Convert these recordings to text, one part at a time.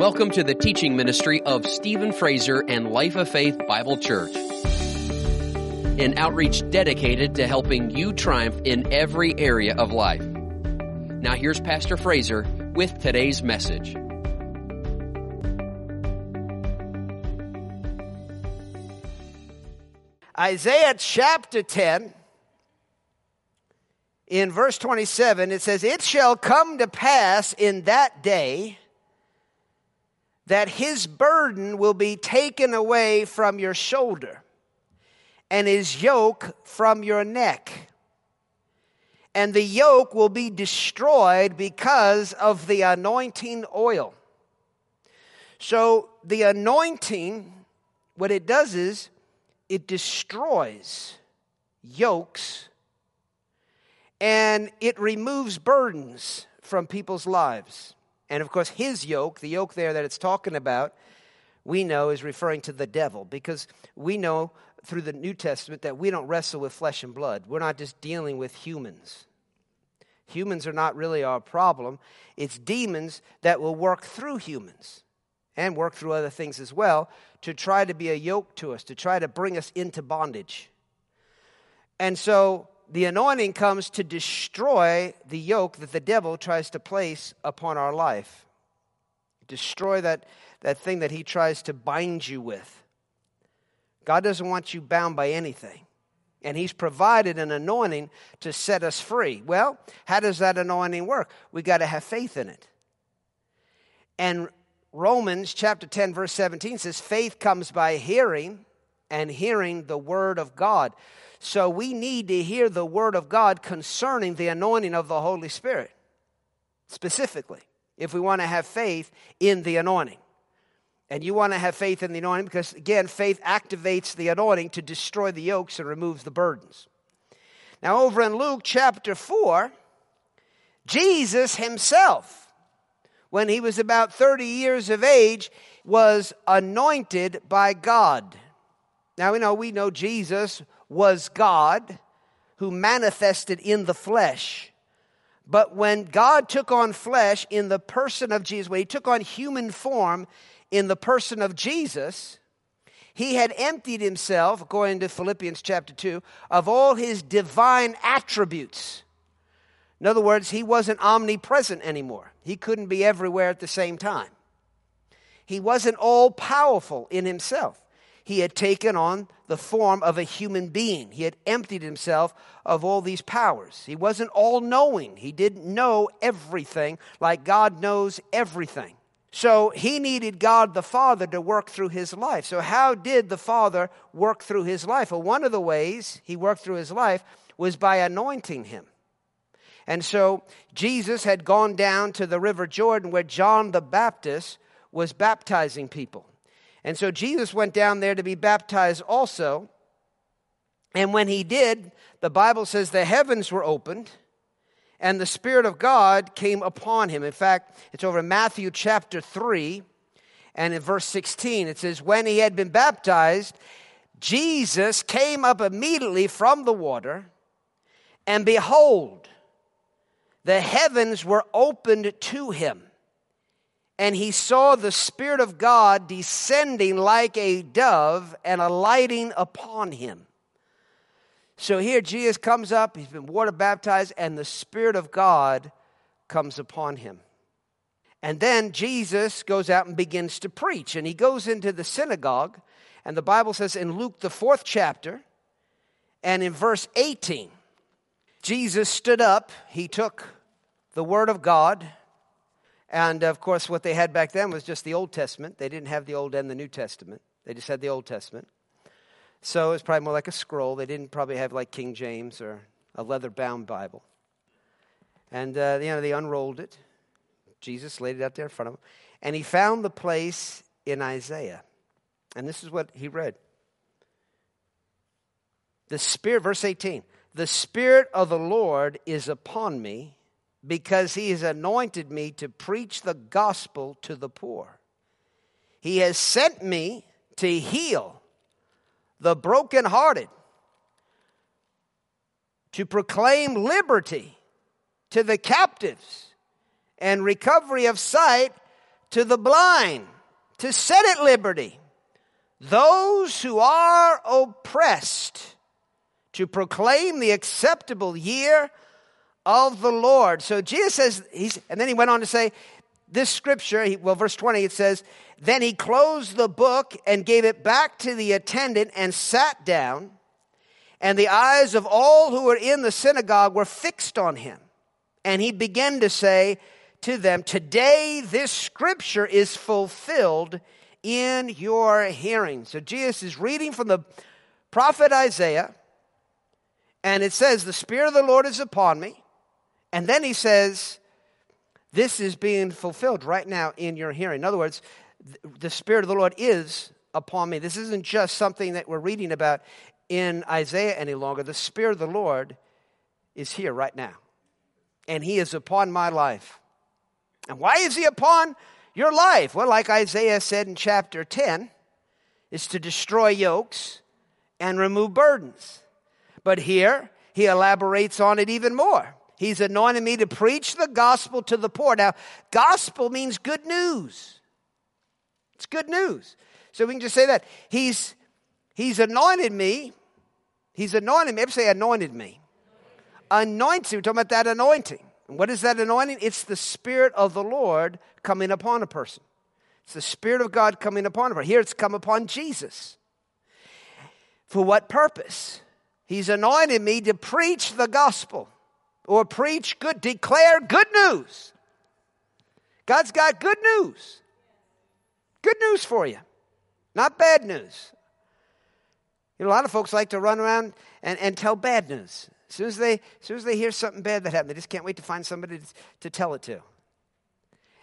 Welcome to the teaching ministry of Stephen Fraser and Life of Faith Bible Church. An outreach dedicated to helping you triumph in every area of life. Now here's Pastor Fraser with today's message. Isaiah chapter 10, in verse 27, it says, It shall come to pass in that day that his burden will be taken away from your shoulder and his yoke from your neck. And the yoke will be destroyed because of the anointing oil. So, the anointing, what it does is it destroys yokes and it removes burdens from people's lives. And of course, his yoke, the yoke there that it's talking about, we know is referring to the devil because we know through the New Testament that we don't wrestle with flesh and blood. We're not just dealing with humans. Humans are not really our problem. It's demons that will work through humans and work through other things as well to try to be a yoke to us, to try to bring us into bondage. And so the anointing comes to destroy the yoke that the devil tries to place upon our life. Destroy that, that thing that he tries to bind you with. God doesn't want you bound by anything. And he's provided an anointing to set us free. Well, how does that anointing work? We got to have faith in it. And Romans chapter 10 verse 17 says faith comes by hearing and hearing the word of God. So we need to hear the word of God concerning the anointing of the Holy Spirit, specifically, if we want to have faith in the anointing. And you want to have faith in the anointing because, again, faith activates the anointing to destroy the yokes and removes the burdens. Now, over in Luke chapter 4, Jesus himself, when he was about 30 years of age, was anointed by God. Now, we know, we know Jesus was God who manifested in the flesh. But when God took on flesh in the person of Jesus, when he took on human form in the person of Jesus, he had emptied himself, according to Philippians chapter 2, of all his divine attributes. In other words, he wasn't omnipresent anymore. He couldn't be everywhere at the same time. He wasn't all powerful in himself he had taken on the form of a human being. He had emptied himself of all these powers. He wasn't all knowing, he didn't know everything like God knows everything. So he needed God the Father to work through his life. So, how did the Father work through his life? Well, one of the ways he worked through his life was by anointing him. And so, Jesus had gone down to the River Jordan where John the Baptist was baptizing people. And so Jesus went down there to be baptized also. And when he did, the Bible says the heavens were opened and the Spirit of God came upon him. In fact, it's over in Matthew chapter 3 and in verse 16. It says, When he had been baptized, Jesus came up immediately from the water, and behold, the heavens were opened to him and he saw the Spirit of God descending like a dove and alighting upon him. So here Jesus comes up, he's been water baptized, and the Spirit of God comes upon him. And then Jesus goes out and begins to preach, and he goes into the synagogue, and the Bible says in Luke, the fourth chapter, and in verse 18, Jesus stood up, he took the Word of God and of course, what they had back then was just the Old Testament. They didn't have the Old and the New Testament, they just had the Old Testament. So it was probably more like a scroll. They didn't probably have like King James or a leather bound Bible. And, uh, you know, they unrolled it. Jesus laid it out there in front of him. And he found the place in Isaiah. And this is what he read. The Spirit, verse 18, the Spirit of the Lord is upon me because he has anointed me to preach the gospel to the poor. He has sent me to heal the brokenhearted, to proclaim liberty to the captives and recovery of sight to the blind, to set at liberty those who are oppressed, to proclaim the acceptable year of the Lord. So Jesus says, he's, and then he went on to say, this scripture, well, verse 20, it says, Then he closed the book and gave it back to the attendant and sat down, and the eyes of all who were in the synagogue were fixed on him. And he began to say to them, Today this scripture is fulfilled in your hearing. So Jesus is reading from the prophet Isaiah, and it says, The Spirit of the Lord is upon me. And then he says, This is being fulfilled right now in your hearing. In other words, the Spirit of the Lord is upon me. This isn't just something that we're reading about in Isaiah any longer. The Spirit of the Lord is here right now, and He is upon my life. And why is He upon your life? Well, like Isaiah said in chapter 10, is to destroy yokes and remove burdens. But here, he elaborates on it even more. He's anointed me to preach the gospel to the poor. Now, gospel means good news. It's good news. So we can just say that. He's, he's anointed me. He's anointed me. Ever say anointed me? Anointed. We're talking about that anointing. And what is that anointing? It's the Spirit of the Lord coming upon a person. It's the Spirit of God coming upon a person. Here it's come upon Jesus. For what purpose? He's anointed me to preach the gospel or preach good, declare good news. God's got good news. Good news for you, not bad news. You know, a lot of folks like to run around and, and tell bad news. As soon as, they, as soon as they hear something bad that happened, they just can't wait to find somebody to, to tell it to.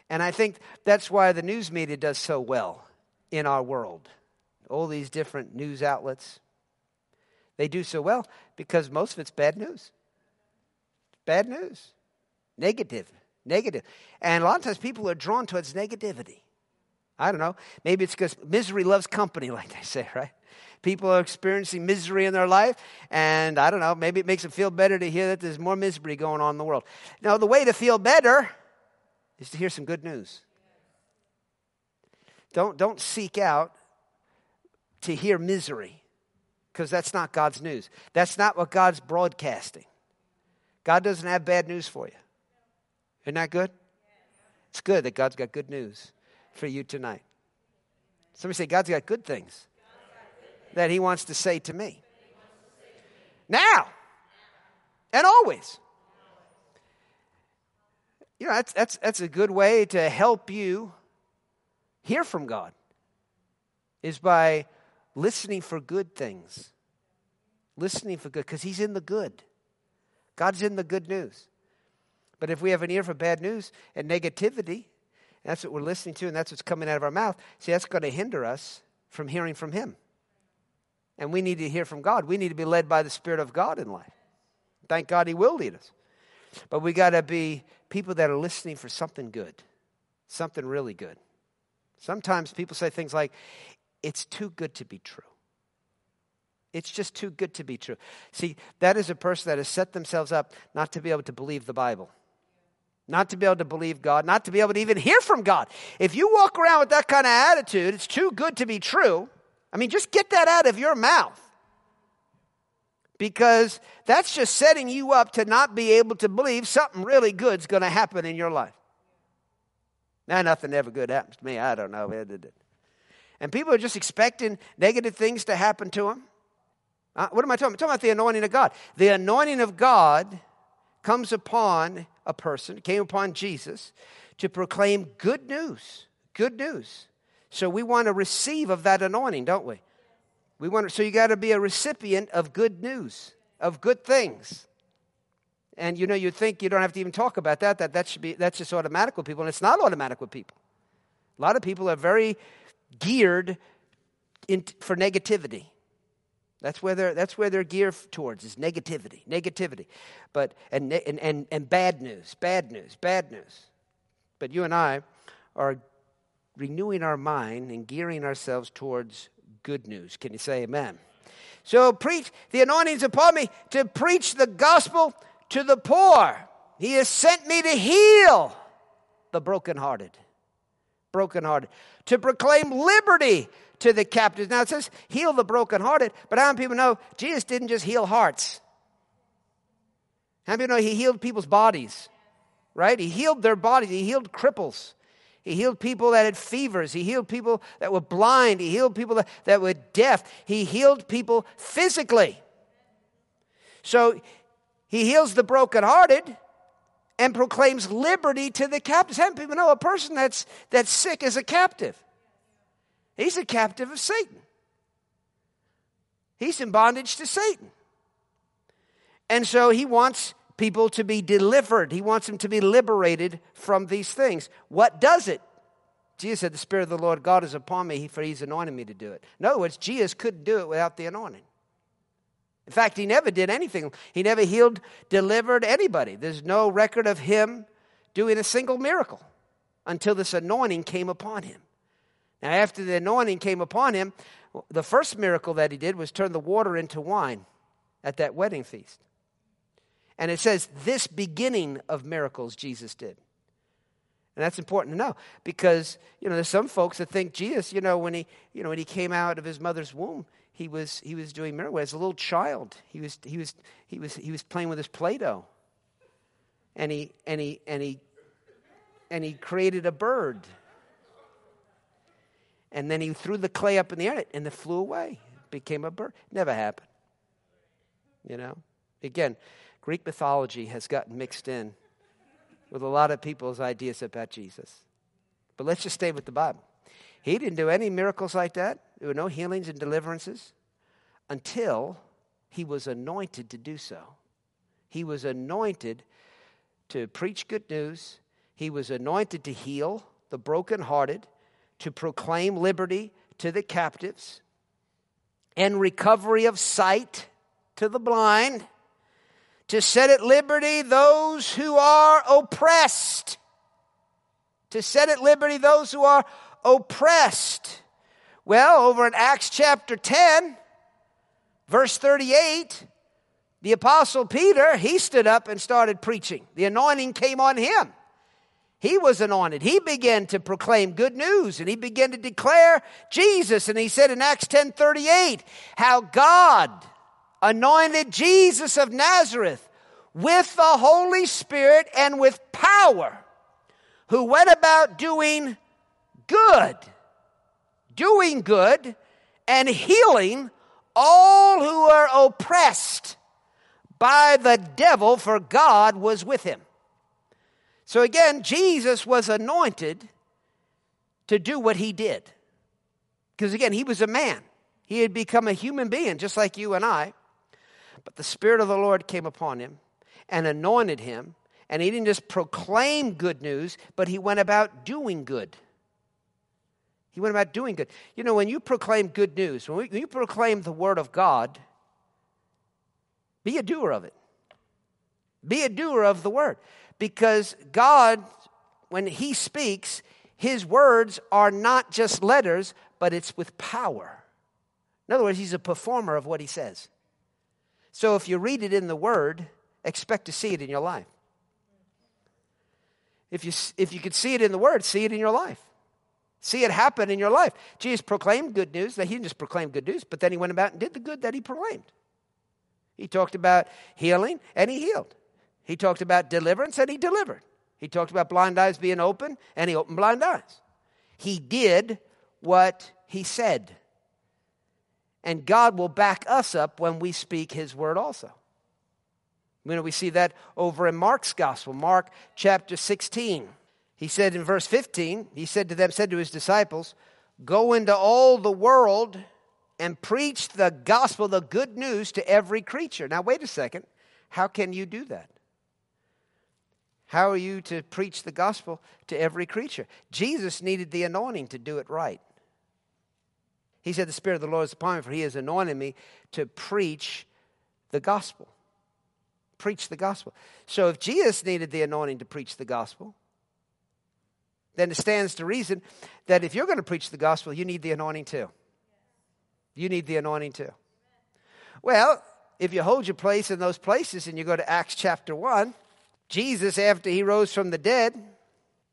And I think that's why the news media does so well in our world. All these different news outlets. They do so well because most of it's bad news. Bad news. Negative. Negative. And a lot of times people are drawn towards negativity. I don't know. Maybe it's because misery loves company, like they say, right? People are experiencing misery in their life, and I don't know, maybe it makes them feel better to hear that there's more misery going on in the world. Now, the way to feel better is to hear some good news. Don't, don't seek out to hear misery because that's not God's news. That's not what God's broadcasting. God doesn't have bad news for you. Isn't that good? It's good that God's got good news for you tonight. Somebody say, God's got good things that He wants to say to me. Now and always. You know, that's, that's, that's a good way to help you hear from God, is by listening for good things. Listening for good, because He's in the good. God's in the good news. But if we have an ear for bad news and negativity, that's what we're listening to, and that's what's coming out of our mouth, see, that's going to hinder us from hearing from Him. And we need to hear from God. We need to be led by the Spirit of God in life. Thank God He will lead us. But we got to be people that are listening for something good, something really good. Sometimes people say things like, it's too good to be true. It's just too good to be true. See, that is a person that has set themselves up not to be able to believe the Bible, not to be able to believe God, not to be able to even hear from God. If you walk around with that kind of attitude, it's too good to be true. I mean, just get that out of your mouth. Because that's just setting you up to not be able to believe something really good's going to happen in your life. Now, nothing ever good happens to me. I don't know. And people are just expecting negative things to happen to them. Uh, what am I talking about? I'm talking about the anointing of God. The anointing of God comes upon a person, came upon Jesus to proclaim good news. Good news. So we want to receive of that anointing, don't we? We want to, so you got to be a recipient of good news, of good things. And you know, you think you don't have to even talk about that, that that should be that's just automatic with people, and it's not automatic with people. A lot of people are very geared in, for negativity. That's where they're, that's where they're geared towards is negativity, negativity. But, and, and, and, and bad news, bad news, bad news. But you and I are renewing our mind and gearing ourselves towards good news. Can you say amen? So preach, the anointing's upon me to preach the gospel to the poor. He has sent me to heal the brokenhearted. brokenhearted, to proclaim liberty to the captives. Now it says heal the brokenhearted, but how many people know Jesus didn't just heal hearts? How many people know he healed people's bodies? Right? He healed their bodies. He healed cripples. He healed people that had fevers. He healed people that were blind. He healed people that, that were deaf. He healed people physically. So he heals the brokenhearted and proclaims liberty to the captives. How many people know a person that's, that's sick is a captive? He's a captive of Satan. He's in bondage to Satan. And so he wants people to be delivered. He wants them to be liberated from these things. What does it? Jesus said, The Spirit of the Lord God is upon me, for he's anointed me to do it. In other words, Jesus couldn't do it without the anointing. In fact, he never did anything. He never healed, delivered anybody. There's no record of him doing a single miracle until this anointing came upon him. Now, after the anointing came upon him, the first miracle that he did was turn the water into wine at that wedding feast. And it says, this beginning of miracles Jesus did. And that's important to know because, you know, there's some folks that think Jesus, you know, when he, you know, when he came out of his mother's womb, he was, he was doing miracles. As a little child, he was, he was, he was, he was playing with his Play-Doh. And he, and he, and he, and he created a bird. And then he threw the clay up in the air and it flew away. It became a bird. Never happened. You know? Again, Greek mythology has gotten mixed in with a lot of people's ideas about Jesus. But let's just stay with the Bible. He didn't do any miracles like that. There were no healings and deliverances until he was anointed to do so. He was anointed to preach good news. He was anointed to heal the brokenhearted, to proclaim liberty to the captives, and recovery of sight to the blind to set at liberty those who are oppressed. To set at liberty those who are oppressed. Well, over in Acts chapter 10, verse 38, the apostle Peter, he stood up and started preaching. The anointing came on him. He was anointed. He began to proclaim good news and he began to declare Jesus. And he said in Acts 10 38, how God anointed Jesus of Nazareth with the Holy Spirit and with power, who went about doing good, doing good, and healing all who are oppressed by the devil, for God was with him. So again, Jesus was anointed to do what he did. Because again, he was a man. He had become a human being, just like you and I. But the Spirit of the Lord came upon him and anointed him. And he didn't just proclaim good news, but he went about doing good. He went about doing good. You know, when you proclaim good news, when, you proclaim the word of God, be a doer of it. Be a doer of the word. Because God, when he speaks, his words are not just letters, but it's with power. In other words, he's a performer of what he says. So if you read it in the Word, expect to see it in your life. If you, if you could see it in the Word, see it in your life. See it happen in your life. Jesus proclaimed good news. That he didn't just proclaim good news, but then he went about and did the good that he proclaimed. He talked about healing, and he healed. He talked about deliverance, and he delivered. He talked about blind eyes being open, and he opened blind eyes. He did what he said and God will back us up when we speak His word also. You know, we see that over in Mark's gospel, Mark chapter 16. He said in verse 15, He said to them, said to His disciples, Go into all the world and preach the gospel, the good news to every creature. Now, wait a second. How can you do that? How are you to preach the gospel to every creature? Jesus needed the anointing to do it right. He said, The Spirit of the Lord is upon me, for he has anointed me to preach the gospel. Preach the gospel. So if Jesus needed the anointing to preach the gospel, then it stands to reason that if you're going to preach the gospel, you need the anointing too. You need the anointing too. Well, if you hold your place in those places and you go to Acts chapter 1, Jesus, after he rose from the dead,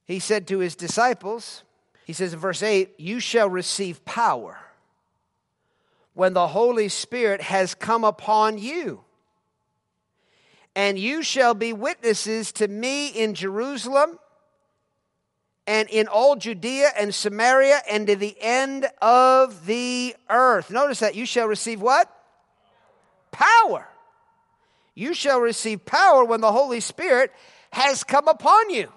he said to his disciples, He says in verse 8, You shall receive power when the Holy Spirit has come upon you. And you shall be witnesses to me in Jerusalem and in all Judea and Samaria and to the end of the earth. Notice that you shall receive what? Power. You shall receive power when the Holy Spirit has come upon you.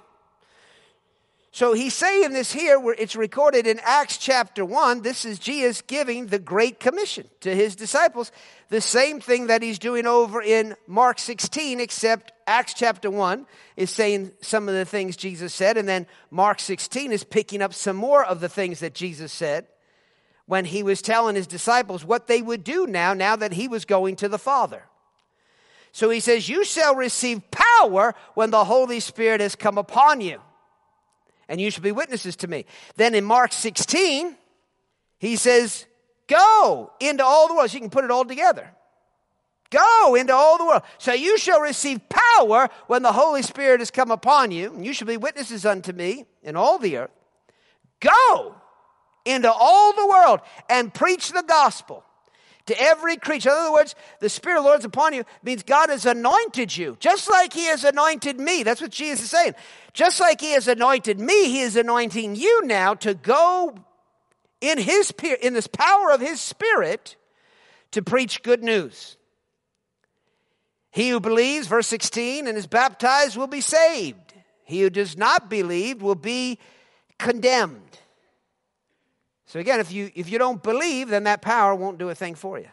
So he's saying this here, where it's recorded in Acts chapter 1. This is Jesus giving the Great Commission to his disciples. The same thing that he's doing over in Mark 16, except Acts chapter 1 is saying some of the things Jesus said, and then Mark 16 is picking up some more of the things that Jesus said when he was telling his disciples what they would do now, now that he was going to the Father. So he says, You shall receive power when the Holy Spirit has come upon you and you shall be witnesses to me. Then in Mark 16, he says, Go into all the world. So you can put it all together. Go into all the world. So you shall receive power when the Holy Spirit has come upon you, and you shall be witnesses unto me in all the earth. Go into all the world and preach the gospel to every creature. In other words, the Spirit of the Lord is upon you means God has anointed you, just like He has anointed me. That's what Jesus is saying. Just like He has anointed me, He is anointing you now to go in His in this power of His Spirit to preach good news. He who believes, verse 16, and is baptized will be saved. He who does not believe will be condemned. So again, if you if you don't believe, then that power won't do a thing for you.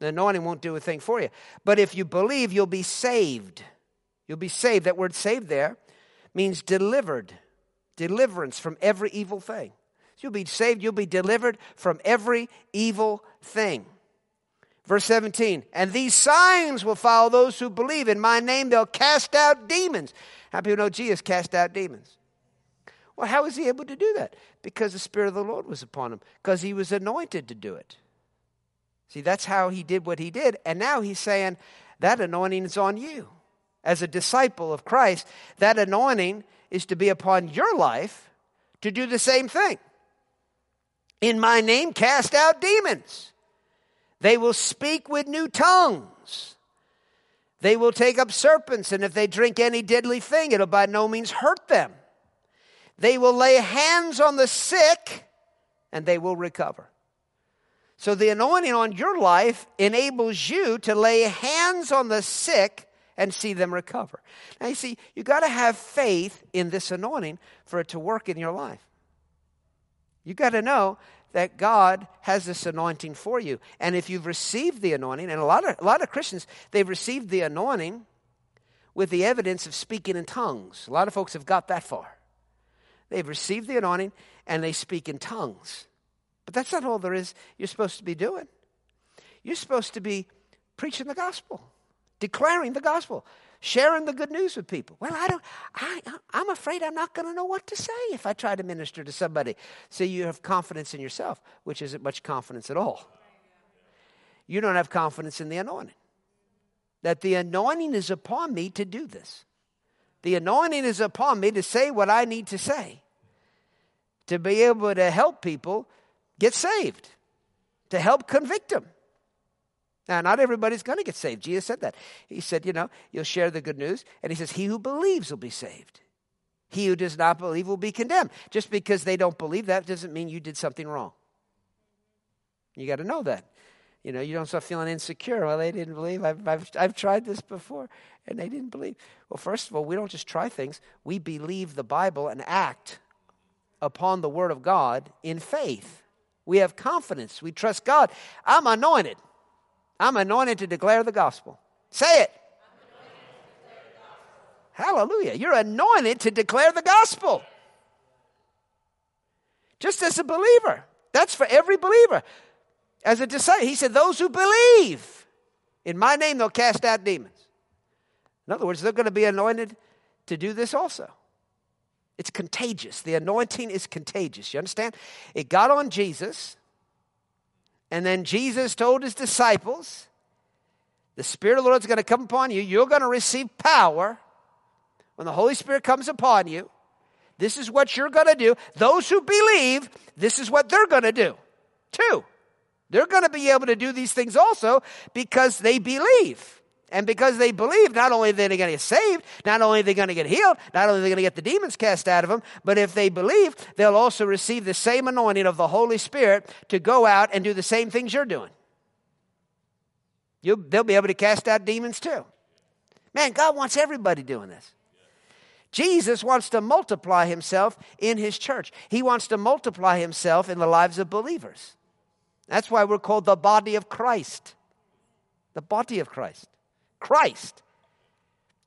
The anointing won't do a thing for you. But if you believe, you'll be saved. You'll be saved. That word saved there means delivered. Deliverance from every evil thing. So you'll be saved, you'll be delivered from every evil thing. Verse 17, and these signs will follow those who believe. In my name, they'll cast out demons. How people know Jesus cast out demons? Well, how was he able to do that? Because the Spirit of the Lord was upon him, because he was anointed to do it. See, that's how he did what he did. And now he's saying that anointing is on you. As a disciple of Christ, that anointing is to be upon your life to do the same thing. In my name, cast out demons. They will speak with new tongues. They will take up serpents, and if they drink any deadly thing, it'll by no means hurt them. They will lay hands on the sick and they will recover. So the anointing on your life enables you to lay hands on the sick and see them recover. Now you see, you got to have faith in this anointing for it to work in your life. You got to know that God has this anointing for you. And if you've received the anointing, and a lot of a lot of Christians, they've received the anointing with the evidence of speaking in tongues. A lot of folks have got that far. They've received the anointing and they speak in tongues. But that's not all there is you're supposed to be doing. You're supposed to be preaching the gospel, declaring the gospel, sharing the good news with people. Well, I don't, I, I'm afraid I'm not going to know what to say if I try to minister to somebody. So you have confidence in yourself, which isn't much confidence at all. You don't have confidence in the anointing. That the anointing is upon me to do this. The anointing is upon me to say what I need to say, to be able to help people get saved, to help convict them. Now, not everybody's going to get saved. Jesus said that. He said, you know, you'll share the good news. And he says, he who believes will be saved. He who does not believe will be condemned. Just because they don't believe that doesn't mean you did something wrong. You got to know that. You know, you don't start feeling insecure. Well, they didn't believe. I've, I've, I've tried this before and they didn't believe. Well, first of all, we don't just try things, we believe the Bible and act upon the Word of God in faith. We have confidence. We trust God. I'm anointed. I'm anointed to declare the gospel. Say it. Hallelujah. You're anointed to declare the gospel. Just as a believer. That's for every believer. As a disciple, he said, Those who believe in my name, they'll cast out demons. In other words, they're going to be anointed to do this also. It's contagious. The anointing is contagious. You understand? It got on Jesus, and then Jesus told his disciples, The Spirit of the Lord is going to come upon you. You're going to receive power when the Holy Spirit comes upon you This is what you're going to do. Those who believe, this is what they're going to do. Too. They're going to be able to do these things also because they believe. And because they believe, not only are they going to get saved, not only are they going to get healed, not only are they going to get the demons cast out of them, but if they believe, they'll also receive the same anointing of the Holy Spirit to go out and do the same things you're doing. You'll, they'll be able to cast out demons too. Man, God wants everybody doing this. Jesus wants to multiply himself in his church. He wants to multiply himself in the lives of believers. That's why we're called the body of Christ. The body of Christ. Christ.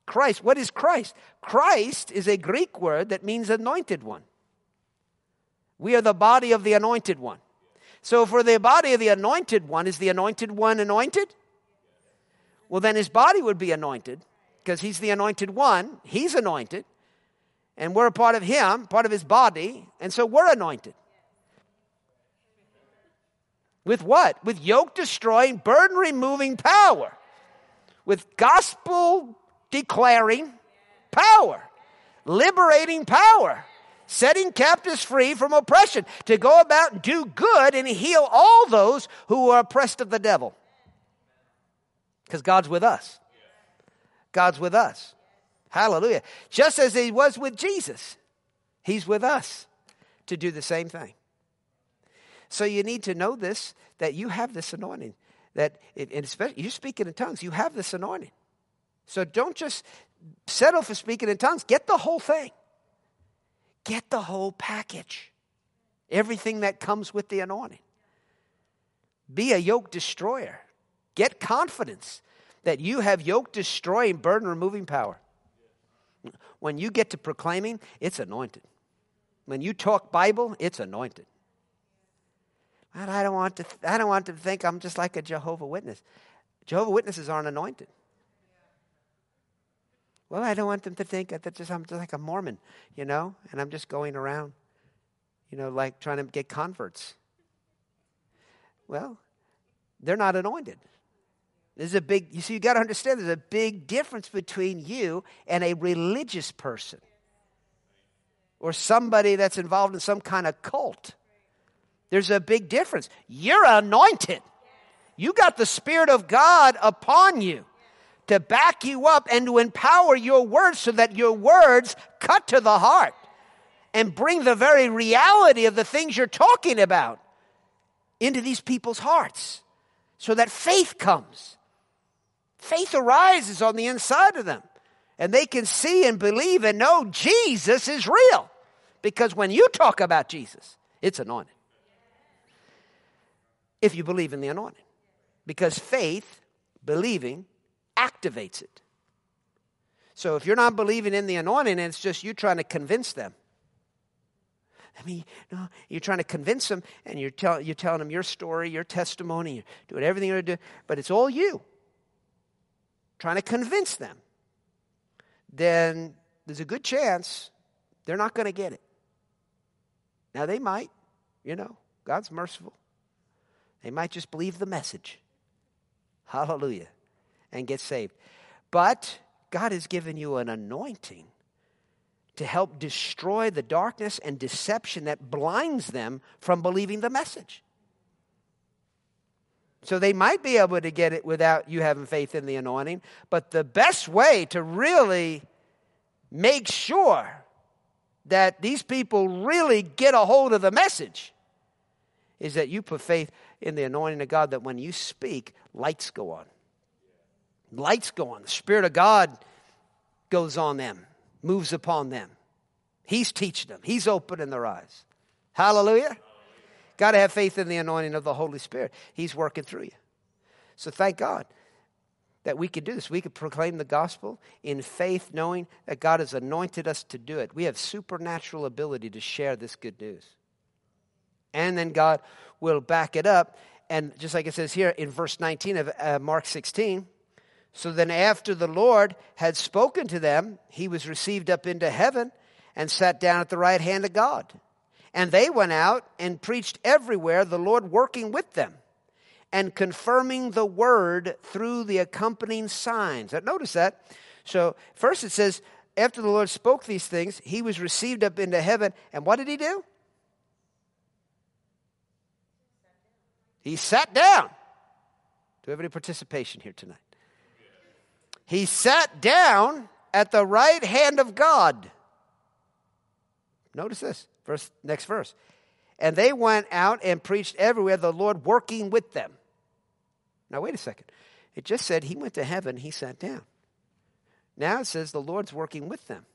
Christ. What is Christ? Christ is a Greek word that means anointed one. We are the body of the anointed one. So, for the body of the anointed one, is the anointed one anointed? Well, then his body would be anointed because he's the anointed one. He's anointed. And we're a part of him, part of his body. And so we're anointed. With what? With yoke destroying, burden removing power. With gospel declaring power. Liberating power. Setting captives free from oppression. To go about and do good and heal all those who are oppressed of the devil. Because God's with us. God's with us. Hallelujah. Just as He was with Jesus, He's with us to do the same thing. So you need to know this that you have this anointing. That, it, and especially you speaking in tongues, you have this anointing. So don't just settle for speaking in tongues. Get the whole thing. Get the whole package. Everything that comes with the anointing. Be a yoke destroyer. Get confidence that you have yoke destroying, burden removing power. When you get to proclaiming, it's anointed. When you talk Bible, it's anointed. I don't want to, I don't want to think I'm just like a Jehovah Witness. Jehovah Witnesses aren't anointed. Well, I don't want them to think that just, I'm just like a Mormon, you know, and I'm just going around, you know, like trying to get converts. Well, they're not anointed. There's a big, you see, you got to understand there's a big difference between you and a religious person or somebody that's involved in some kind of cult. There's a big difference. You're anointed. You got the Spirit of God upon you to back you up and to empower your words so that your words cut to the heart and bring the very reality of the things you're talking about into these people's hearts so that faith comes. Faith arises on the inside of them. And they can see and believe and know Jesus is real. Because when you talk about Jesus, it's anointed. If you believe in the anointing. Because faith, believing, activates it. So if you're not believing in the anointing and it's just you trying to convince them, I mean, no, you're trying to convince them and you're, tell, you're telling them your story, your testimony, you're doing everything you're doing, but it's all you trying to convince them, then there's a good chance they're not going to get it. Now, they might, you know, God's merciful. They might just believe the message. Hallelujah. And get saved. But God has given you an anointing to help destroy the darkness and deception that blinds them from believing the message. So they might be able to get it without you having faith in the anointing. But the best way to really make sure that these people really get a hold of the message is that you put faith in the anointing of God that when you speak, lights go on. Lights go on. The Spirit of God goes on them, moves upon them. He's teaching them, He's opening their eyes. Hallelujah. Got to have faith in the anointing of the Holy Spirit. He's working through you. So thank God that we can do this. We can proclaim the gospel in faith, knowing that God has anointed us to do it. We have supernatural ability to share this good news. And then God will back it up. And just like it says here in verse 19 of uh, Mark 16, so then after the Lord had spoken to them, he was received up into heaven and sat down at the right hand of God. And they went out and preached everywhere, the Lord working with them and confirming the word through the accompanying signs. Now, notice that. So, first it says, after the Lord spoke these things, he was received up into heaven. And what did he do? He sat down. Do we have any participation here tonight? He sat down at the right hand of God. Notice this, verse, next verse. And they went out and preached everywhere, the Lord working with them. Now, wait a second. It just said he went to heaven, he sat down. Now it says the Lord's working with them.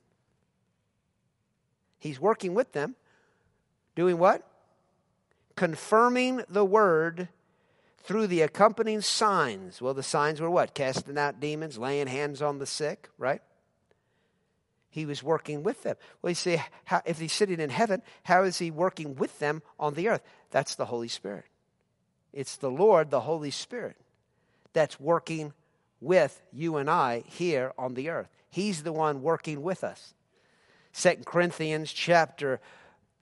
He's working with them, doing what? Confirming the word through the accompanying signs. Well, the signs were what? Casting out demons, laying hands on the sick, right? He was working with them. Well, you say, how, if he's sitting in heaven, how is he working with them on the earth? That's the Holy Spirit. It's the Lord, the Holy Spirit, that's working with you and I here on the earth. He's the one working with us. Second Corinthians chapter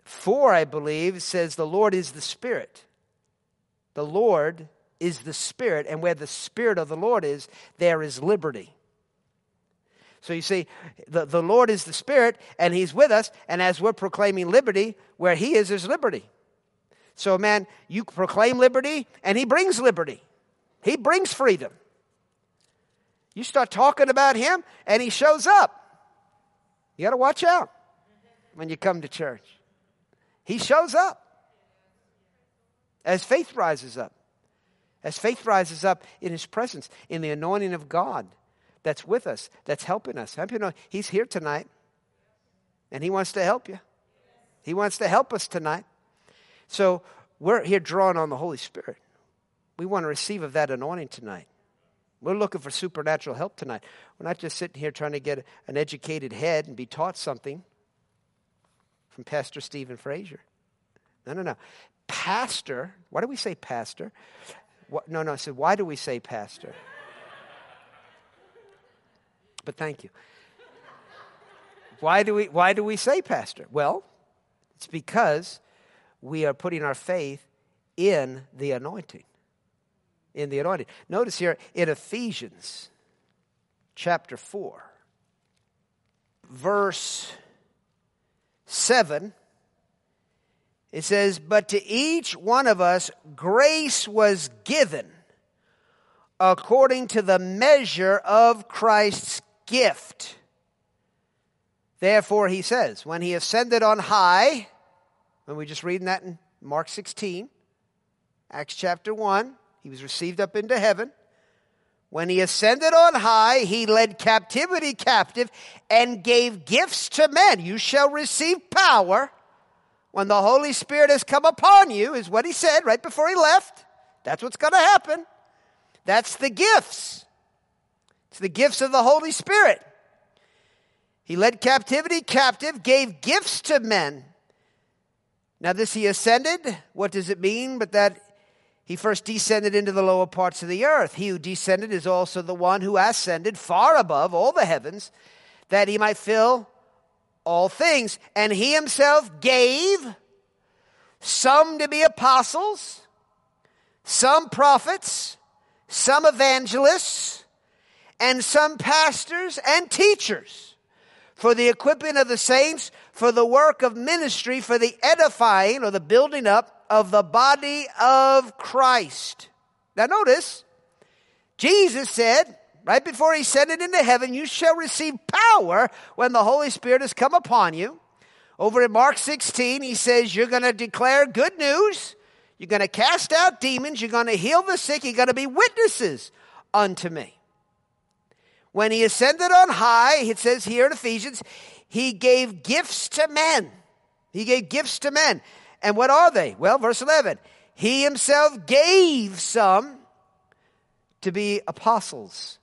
4, I believe, says the Lord is the Spirit. The Lord is the Spirit, and where the Spirit of the Lord is, there is liberty. So you see, the, the Lord is the Spirit, and He's with us, and as we're proclaiming liberty, where He is, there's liberty. So, man, you proclaim liberty, and He brings liberty. He brings freedom. You start talking about Him, and He shows up. You got to watch out when you come to church. He shows up as faith rises up. As faith rises up in His presence, in the anointing of God that's with us, that's helping us. He's here tonight, and He wants to help you. He wants to help us tonight. So we're here drawing on the Holy Spirit. We want to receive of that anointing tonight. We're looking for supernatural help tonight. We're not just sitting here trying to get an educated head and be taught something from Pastor Stephen Frazier. No, no, no. Pastor, why do we say pastor? What, no, no, I said, why do we say pastor? But thank you. Why do we, why do we say pastor? Well, it's because we are putting our faith in the anointing. In the anointing. Notice here in Ephesians chapter 4, verse 7, it says, But to each one of us grace was given according to the measure of Christ's gift. Therefore, he says, when he ascended on high, when we just reading that in Mark 16, Acts chapter 1, he was received up into heaven. When he ascended on high, he led captivity captive and gave gifts to men. You shall receive power when the Holy Spirit has come upon you, is what he said right before he left. That's what's going to happen. That's the gifts. It's the gifts of the Holy Spirit. He led captivity captive, gave gifts to men. Now, this he ascended. What does it mean? But that he first descended into the lower parts of the earth. He who descended is also the one who ascended far above all the heavens, that he might fill all things. And he himself gave some to be apostles, some prophets, some evangelists and some pastors and teachers for the equipping of the saints, for the work of ministry, for the edifying or the building up of the body of Christ. Now, notice, Jesus said, right before he sent it into heaven, you shall receive power when the Holy Spirit has come upon you. Over in Mark 16, he says, You're going to declare good news. You're going to cast out demons. You're going to heal the sick. You're going to be witnesses unto me. When he ascended on high, it says here in Ephesians, he gave gifts to men. He gave gifts to men. And what are they? Well, verse 11. He himself gave some to be apostles,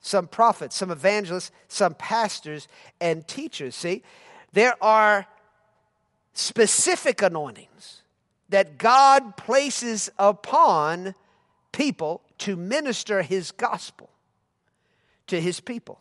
some prophets, some evangelists, some pastors, and teachers. See, there are specific anointings that God places upon people to minister his gospel to his people,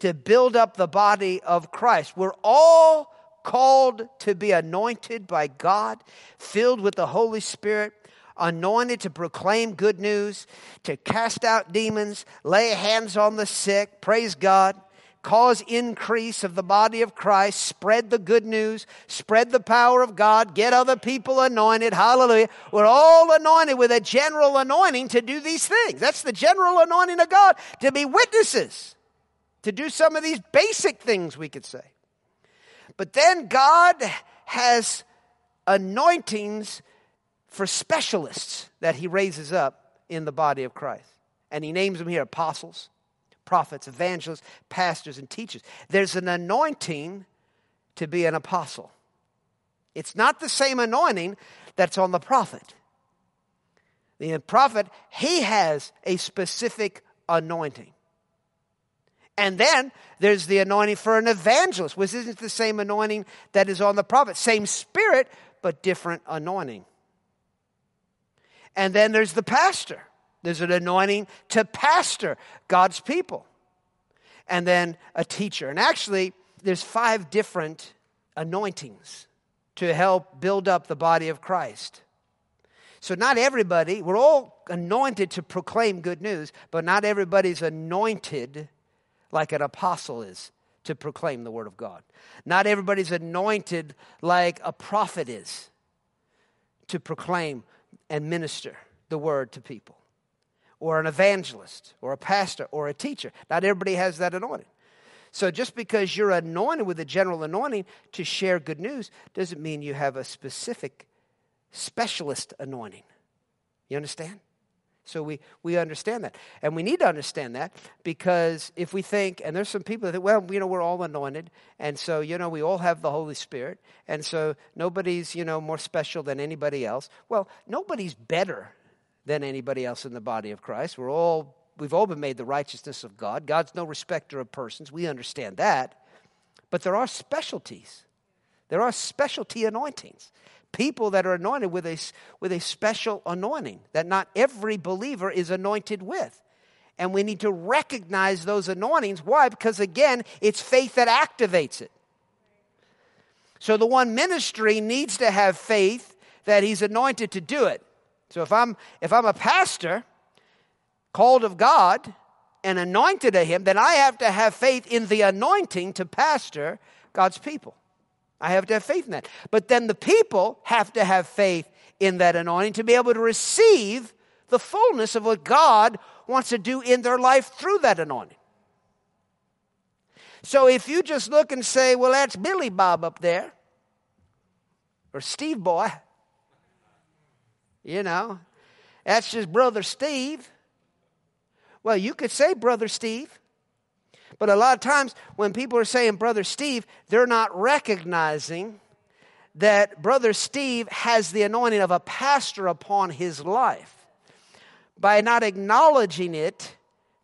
to build up the body of Christ. We're all called to be anointed by God, filled with the Holy Spirit, anointed to proclaim good news, to cast out demons, lay hands on the sick, praise God, cause increase of the body of Christ, spread the good news, spread the power of God, get other people anointed. Hallelujah. We're all anointed with a general anointing to do these things. That's the general anointing of God to be witnesses, to do some of these basic things, we could say. But then God has anointings for specialists that he raises up in the body of Christ. And he names them here apostles, prophets, evangelists, pastors, and teachers. There's an anointing to be an apostle. It's not the same anointing that's on the prophet. The prophet, he has a specific anointing. And then there's the anointing for an evangelist, which isn't the same anointing that is on the prophet. Same spirit, but different anointing. And then there's the pastor. There's an anointing to pastor God's people. And then a teacher. And actually, there's five different anointings to help build up the body of Christ. So, not everybody, we're all anointed to proclaim good news, but not everybody's anointed like an apostle is to proclaim the word of God. Not everybody's anointed like a prophet is to proclaim and minister the word to people, or an evangelist, or a pastor, or a teacher. Not everybody has that anointing. So just because you're anointed with a general anointing to share good news doesn't mean you have a specific specialist anointing. You understand? So we, we understand that. And we need to understand that because if we think, and there's some people that think, well, you know, we're all anointed. And so, you know, we all have the Holy Spirit. And so nobody's, you know, more special than anybody else. Well, nobody's better than anybody else in the body of Christ. We're all, we've all been made the righteousness of God. God's no respecter of persons. We understand that. But there are specialties. There are specialty anointings people that are anointed with a, with a special anointing that not every believer is anointed with. And we need to recognize those anointings. Why? Because again, it's faith that activates it. So the one ministry needs to have faith that he's anointed to do it. So if I'm if I'm a pastor called of God and anointed of him, then I have to have faith in the anointing to pastor God's people. I have to have faith in that. But then the people have to have faith in that anointing to be able to receive the fullness of what God wants to do in their life through that anointing. So if you just look and say, well, that's Billy Bob up there, or Steve Boy, you know, that's just Brother Steve. Well, you could say Brother Steve. But a lot of times when people are saying Brother Steve, they're not recognizing that Brother Steve has the anointing of a pastor upon his life. By not acknowledging it,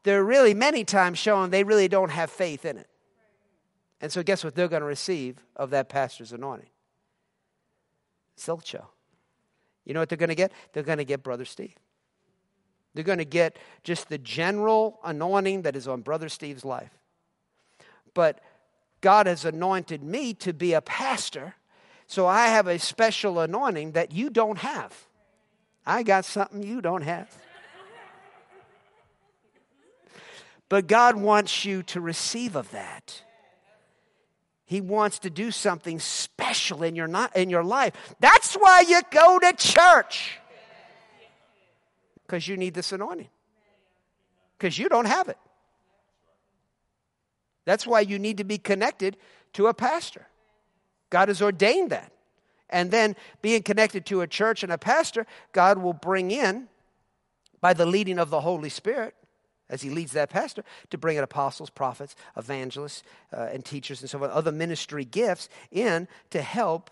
they're really many times showing they really don't have faith in it. And so, guess what they're going to receive of that pastor's anointing? Silcho. You know what they're going to get? They're going to get Brother Steve. They're going to get just the general anointing that is on Brother Steve's life but God has anointed me to be a pastor, so I have a special anointing that you don't have. I got something you don't have. But God wants you to receive of that. He wants to do something special in your, in your life. That's why you go to church. Because you need this anointing. Because you don't have it. That's why you need to be connected to a pastor. God has ordained that. And then being connected to a church and a pastor, God will bring in, by the leading of the Holy Spirit, as he leads that pastor, to bring in apostles, prophets, evangelists, uh, and teachers, and so on, other ministry gifts in to help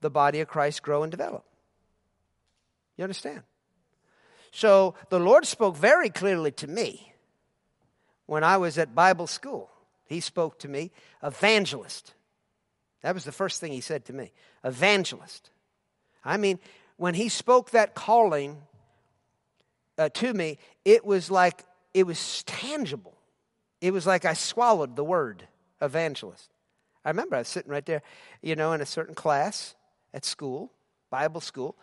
the body of Christ grow and develop. You understand? So the Lord spoke very clearly to me when I was at Bible school. He spoke to me, evangelist. That was the first thing he said to me, evangelist. I mean, when he spoke that calling uh, to me, it was like it was tangible. It was like I swallowed the word evangelist. I remember I was sitting right there, you know, in a certain class at school, Bible school,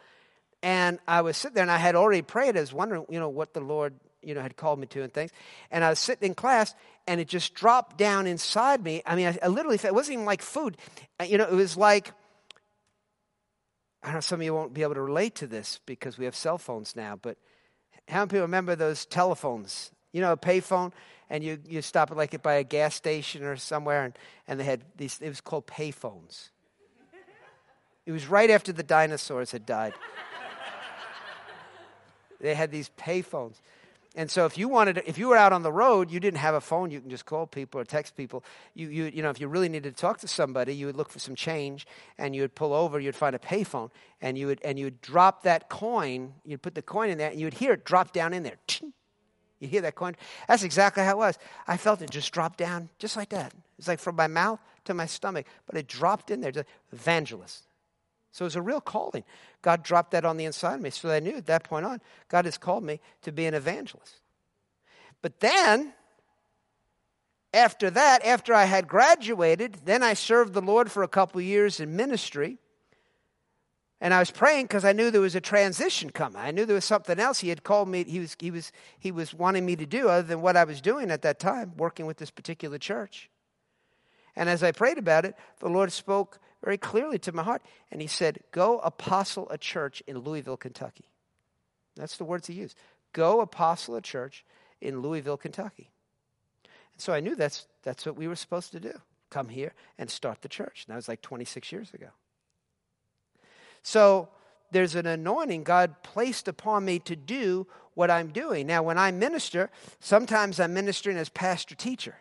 and I was sitting there and I had already prayed. I was wondering, you know, what the Lord, you know, had called me to and things. And I was sitting in class and it just dropped down inside me. I mean, I, I literally, it wasn't even like food. Uh, you know, it was like, I don't know, some of you won't be able to relate to this because we have cell phones now, but how many people remember those telephones? You know, a payphone, and you, you stop it like by a gas station or somewhere, and, and they had these, it was called payphones. It was right after the dinosaurs had died. they had these payphones. And so if you wanted if you were out on the road, you didn't have a phone, you can just call people or text people. You, you, you know, if you really needed to talk to somebody, you would look for some change and you would pull over, you'd find a payphone and you would, and you would drop that coin, you'd put the coin in there and you'd hear it drop down in there. You hear that coin? That's exactly how it was. I felt it just drop down just like that. It's like from my mouth to my stomach, but it dropped in there. Evangelist. So it was a real calling. God dropped that on the inside of me. So I knew at that point on, God has called me to be an evangelist. But then, after that, after I had graduated, then I served the Lord for a couple years in ministry. And I was praying because I knew there was a transition coming. I knew there was something else he had called me, he was, he, was, he was wanting me to do other than what I was doing at that time, working with this particular church. And as I prayed about it, the Lord spoke very clearly to my heart. And he said, Go apostle a church in Louisville, Kentucky. That's the words he used. Go apostle a church in Louisville, Kentucky. And so I knew that's, that's what we were supposed to do come here and start the church. And that was like 26 years ago. So there's an anointing God placed upon me to do what I'm doing. Now, when I minister, sometimes I'm ministering as pastor teacher.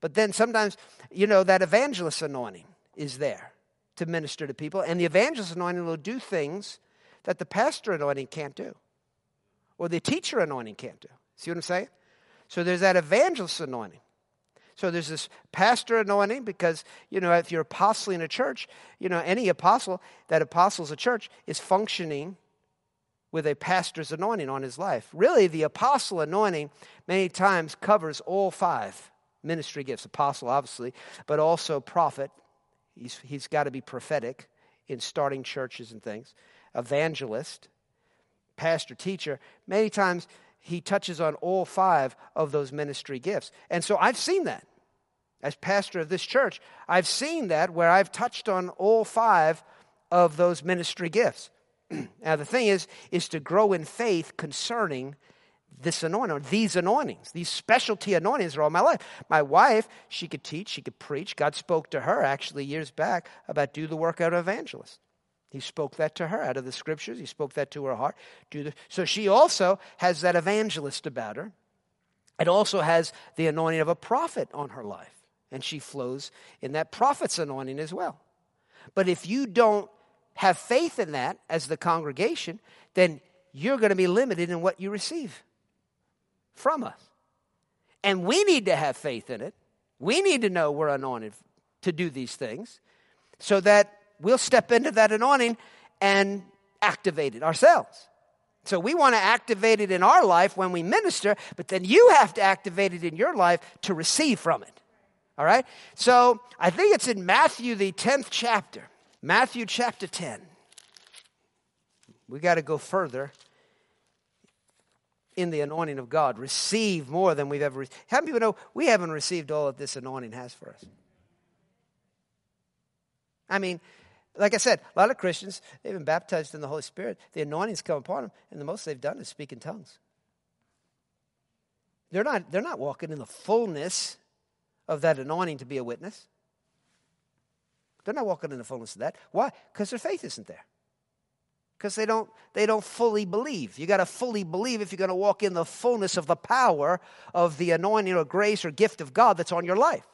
But then sometimes, you know, that evangelist anointing is there to minister to people. And the evangelist anointing will do things that the pastor anointing can't do, or the teacher anointing can't do. See what I'm saying? So there's that evangelist anointing. So there's this pastor anointing because, you know, if you're apostle in a church, you know, any apostle that apostles a church is functioning with a pastor's anointing on his life. Really, the apostle anointing many times covers all five ministry gifts apostle, obviously, but also prophet, He's, he's got to be prophetic in starting churches and things, evangelist, pastor, teacher. Many times he touches on all five of those ministry gifts. And so I've seen that. As pastor of this church, I've seen that where I've touched on all five of those ministry gifts. now the thing is is to grow in faith concerning this anointing, these anointings, these specialty anointings are all my life. My wife, she could teach, she could preach. God spoke to her actually years back about do the work of an evangelist. He spoke that to her out of the scriptures. He spoke that to her heart. The, so she also has that evangelist about her. It also has the anointing of a prophet on her life. And she flows in that prophet's anointing as well. But if you don't have faith in that as the congregation, then you're going to be limited in what you receive from us. And we need to have faith in it. We need to know we're anointed to do these things so that we'll step into that anointing and activate it ourselves. So we want to activate it in our life when we minister, but then you have to activate it in your life to receive from it. All right? So I think it's in Matthew, the 10th chapter. Matthew chapter 10. We got to go further in the anointing of God, receive more than we've ever received. How many people know we haven't received all that this anointing has for us? I mean, like I said, a lot of Christians, they've been baptized in the Holy Spirit. The anointing's come upon them, and the most they've done is speak in tongues. They're not, they're not walking in the fullness of that anointing to be a witness. They're not walking in the fullness of that. Why? Because their faith isn't there because they don't they don't fully believe you got to fully believe if you're going to walk in the fullness of the power of the anointing or grace or gift of god that's on your life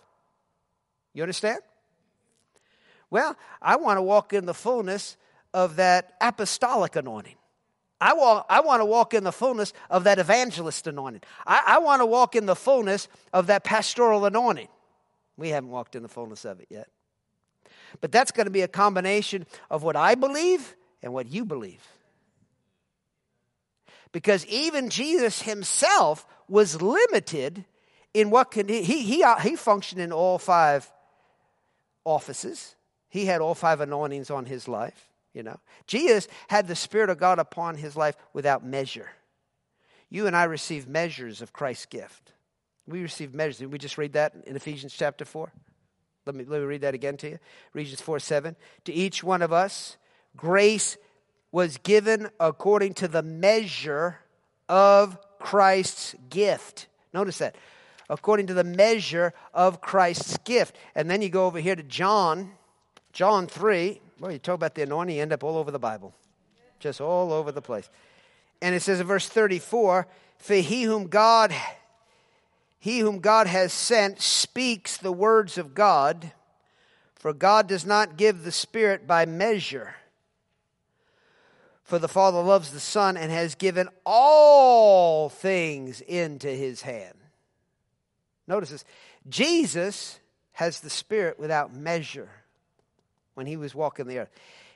you understand well i want to walk in the fullness of that apostolic anointing I want, I want to walk in the fullness of that evangelist anointing. I, I want to walk in the fullness of that pastoral anointing. We haven't walked in the fullness of it yet. But that's going to be a combination of what I believe and what you believe. Because even Jesus himself was limited in what can he, he, uh, he functioned in all five offices. He had all five anointings on his life, you know. Jesus had the Spirit of God upon his life without measure. You and I receive measures of Christ's gift. We receive measures. Did we just read that in Ephesians chapter 4? Let me, let me read that again to you. Ephesians 4 7. To each one of us, grace was given according to the measure of Christ's gift. Notice that. According to the measure of Christ's gift. And then you go over here to John, John 3. Well, you talk about the anointing, you end up all over the Bible, just all over the place. And it says in verse 34 For he whom God he whom God has sent speaks the words of God, for God does not give the Spirit by measure. For the Father loves the Son and has given all things into his hand. Notice this Jesus has the Spirit without measure when he was walking the earth.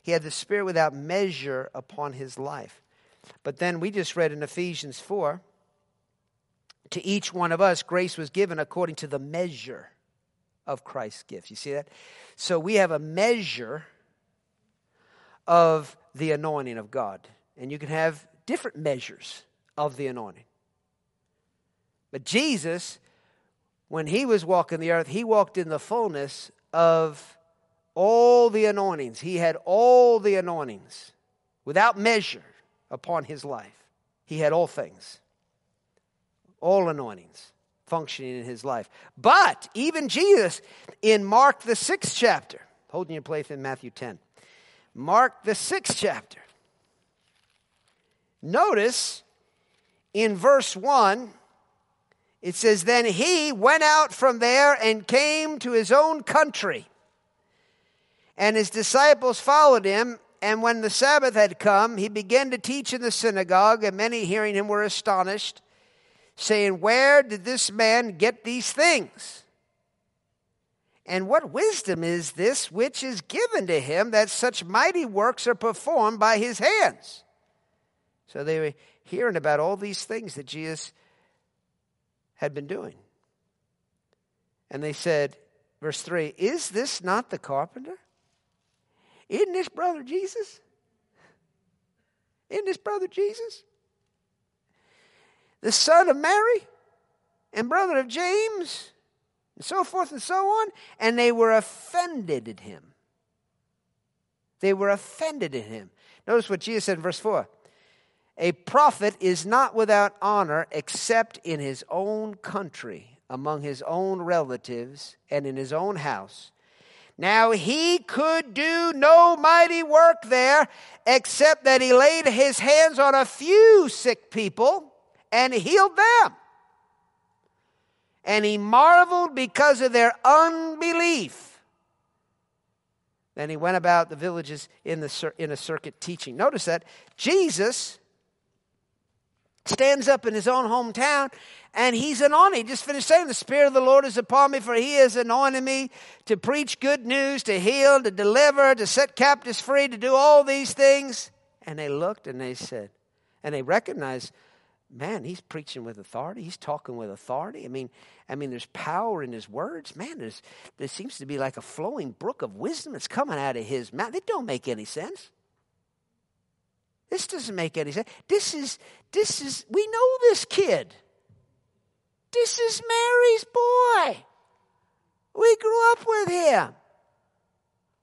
He had the Spirit without measure upon his life. But then we just read in Ephesians 4 to each one of us, grace was given according to the measure of Christ's gift. You see that? So we have a measure of the anointing of God. And you can have different measures of the anointing. But Jesus, when he was walking the earth, he walked in the fullness of all the anointings. He had all the anointings without measure upon his life. He had all things all anointings functioning in his life. But even Jesus in Mark, the sixth chapter, holding your place in Matthew 10, Mark, the sixth chapter, notice in verse 1, it says, Then he went out from there and came to his own country. And his disciples followed him. And when the Sabbath had come, he began to teach in the synagogue, and many hearing him were astonished saying, Where did this man get these things? And what wisdom is this which is given to him that such mighty works are performed by his hands? So they were hearing about all these things that Jesus had been doing. And they said, verse 3 Is this not the carpenter? Isn't this brother Jesus? Isn't this brother Jesus? the son of Mary and brother of James, and so forth and so on. And they were offended at him. They were offended at him. Notice what Jesus said in verse 4 A prophet is not without honor except in his own country, among his own relatives, and in his own house. Now he could do no mighty work there except that he laid his hands on a few sick people and healed them. And he marveled because of their unbelief. Then he went about the villages in, the, in a circuit teaching. Notice that Jesus stands up in his own hometown and he's anointed. He just finished saying, The Spirit of the Lord is upon me, for he has anointed me to preach good news, to heal, to deliver, to set captives free, to do all these things. And they looked and they said, and they recognized man, he's preaching with authority. He's talking with authority. I mean, I mean, there's power in his words. Man, there's, there seems to be like a flowing brook of wisdom that's coming out of his mouth. It don't make any sense. This doesn't make any sense. This is, this is, we know this kid. This is Mary's boy. We grew up with him.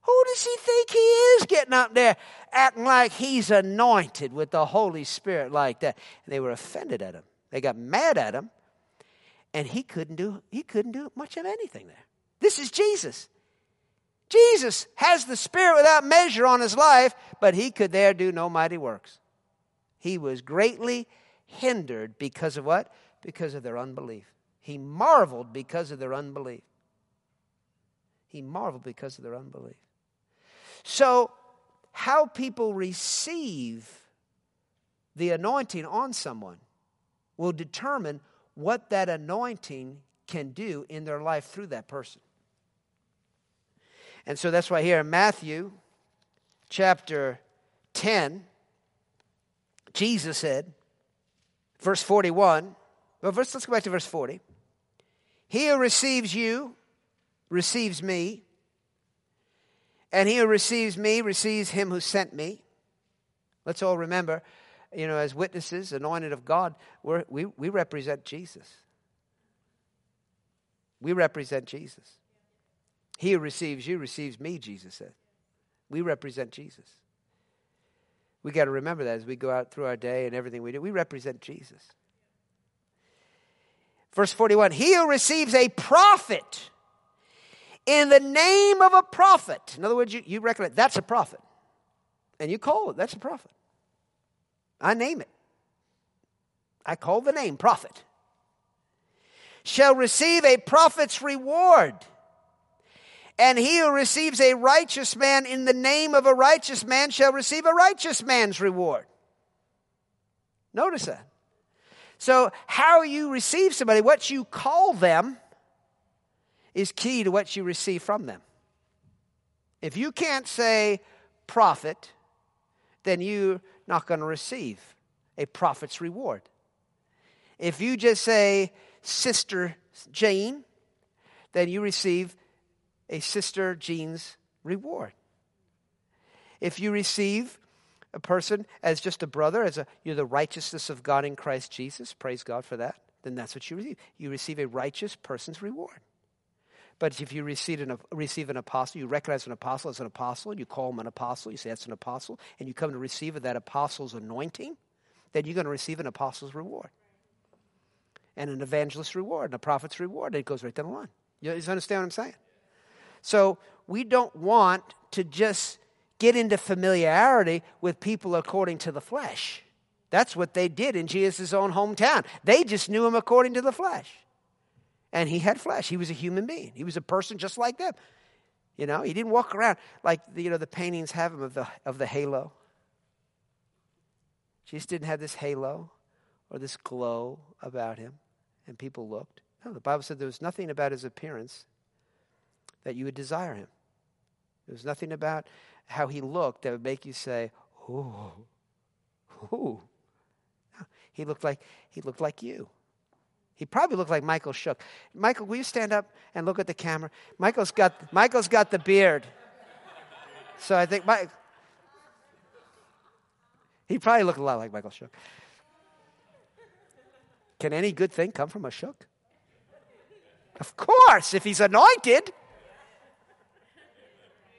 Who does he think he is getting up there acting like he's anointed with the Holy Spirit like that? And they were offended at him. They got mad at him. And he couldn't do he couldn't do much of anything there. This is Jesus. Jesus has the Spirit without measure on his life, but he could there do no mighty works. He was greatly hindered because of what? Because of their unbelief. He marveled because of their unbelief. He marveled because of their unbelief. So, how people receive the anointing on someone will determine what that anointing can do in their life through that person. And so that's why here in Matthew chapter 10, Jesus said, verse 41, well, verse, let's go back to verse 40. He who receives you receives me, and he who receives me receives him who sent me. Let's all remember, you know, as witnesses, anointed of God, we we, represent Jesus. We represent Jesus. He who receives you receives me, Jesus said. We represent Jesus. We got to remember that as we go out through our day and everything we do. We represent Jesus. Verse 41 He who receives a prophet in the name of a prophet. In other words, you, you recollect that's a prophet. And you call it, that's a prophet. I name it. I call the name prophet. Shall receive a prophet's reward. And he who receives a righteous man in the name of a righteous man shall receive a righteous man's reward. Notice that. So, how you receive somebody, what you call them, is key to what you receive from them. If you can't say prophet, then you're not going to receive a prophet's reward. If you just say Sister Jane, then you receive a Sister Jean's reward. If you receive a person as just a brother, as a, you're the righteousness of God in Christ Jesus, praise God for that, then that's what you receive. You receive a righteous person's reward. But if you receive an, receive an apostle, you recognize an apostle as an apostle, and you call him an apostle, you say that's an apostle, and you come to receive that apostle's anointing, then you're going to receive an apostle's reward. And an evangelist's reward, and a prophet's reward. It goes right down the line. You understand what I'm saying? So we don't want to just get into familiarity with people according to the flesh. That's what they did in Jesus' own hometown. They just knew him according to the flesh. And he had flesh. He was a human being. He was a person just like them. You know, he didn't walk around like you know the paintings have him of the of the halo. Jesus didn't have this halo or this glow about him, and people looked. No, the Bible said there was nothing about his appearance that you would desire him. There was nothing about how he looked that would make you say, "Ooh, ooh." He looked like he looked like you. He probably looked like Michael Shook. Michael, will you stand up and look at the camera? Michael's got Michael's got the beard. So I think Mike he probably looked a lot like Michael Shook. Can any good thing come from a Shook? Of course, if he's anointed.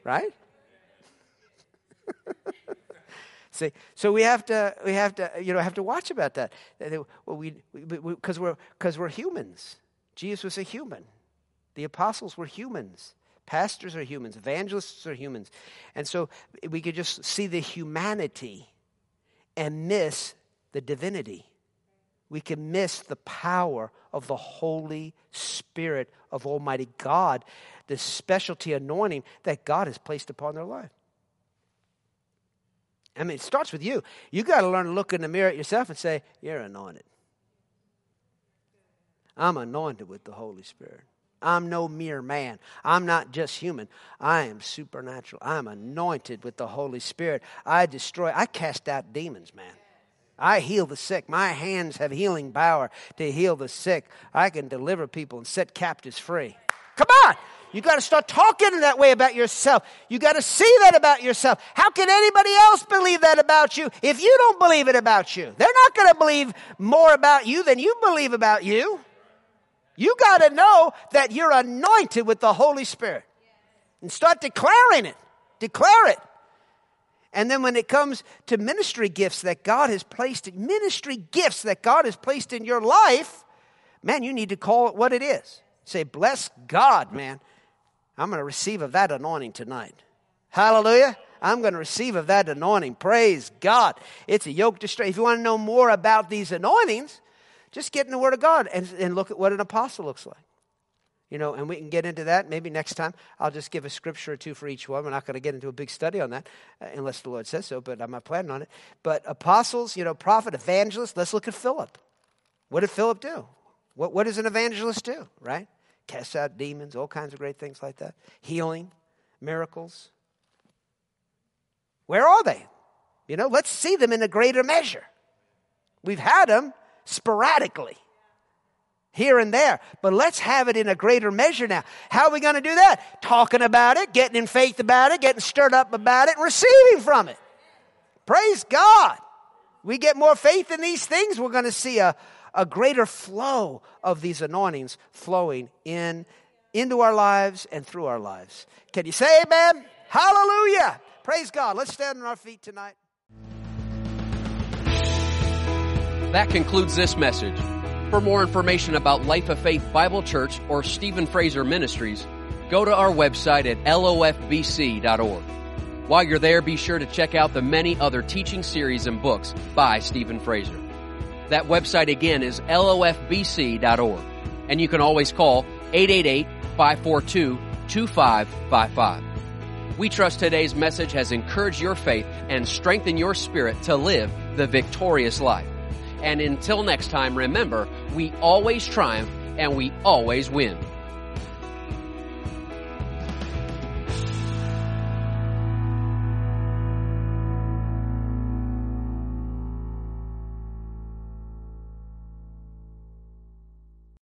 Right? See, so we have to we have to you know have to watch about that. Well, we because we, we're because we're humans. Jesus was a human. The apostles were humans. Pastors are humans. Evangelists are humans, and so we could just see the humanity and miss the divinity. We can miss the power of the Holy Spirit of Almighty God, the specialty anointing that God has placed upon their life. I mean, it starts with you. You got to learn to look in the mirror at yourself and say, You're anointed. I'm anointed with the Holy Spirit. I'm no mere man. I'm not just human. I am supernatural. I'm anointed with the Holy Spirit. I destroy, I cast out demons, man. I heal the sick. My hands have healing power to heal the sick. I can deliver people and set captives free. Come on. You got to start talking that way about yourself. You got to see that about yourself. How can anybody else believe that about you if you don't believe it about you? They're not going to believe more about you than you believe about you. You got to know that you're anointed with the Holy Spirit and start declaring it. Declare it. And then when it comes to ministry gifts that God has placed, ministry gifts that God has placed in your life, man, you need to call it what it is. Say, bless God, man. I'm going to receive of that anointing tonight. Hallelujah. I'm going to receive of that anointing. Praise God. It's a yoke destroyer. If you want to know more about these anointings, just get in the Word of God and, and look at what an apostle looks like. You know, and we can get into that. Maybe next time I'll just give a scripture or two for each one. We're not going to get into a big study on that uh, unless the Lord says so, but I'm not planning on it. But apostles, you know, prophet, evangelist, let's look at Philip. What did Philip do? What, what does an evangelist do, right? Cast out demons, all kinds of great things like that, healing, miracles. Where are they? You know, let's see them in a greater measure. We've had them sporadically here and there, but let's have it in a greater measure now. How are we going to do that? Talking about it, getting in faith about it, getting stirred up about it, and receiving from it. Praise God. We get more faith in these things, we're going to see a, a greater flow of these anointings flowing in into our lives and through our lives. Can you say amen? Hallelujah. Praise God. Let's stand on our feet tonight. That concludes this message. For more information about Life of Faith Bible Church or Stephen Fraser Ministries, go to our website at lofbc.org. While you're there, be sure to check out the many other teaching series and books by Stephen Fraser. That website again is lofbc.org. And you can always call 888-542-2555. We trust today's message has encouraged your faith and strengthened your spirit to live the victorious life. And until next time, remember, we always triumph and we always win.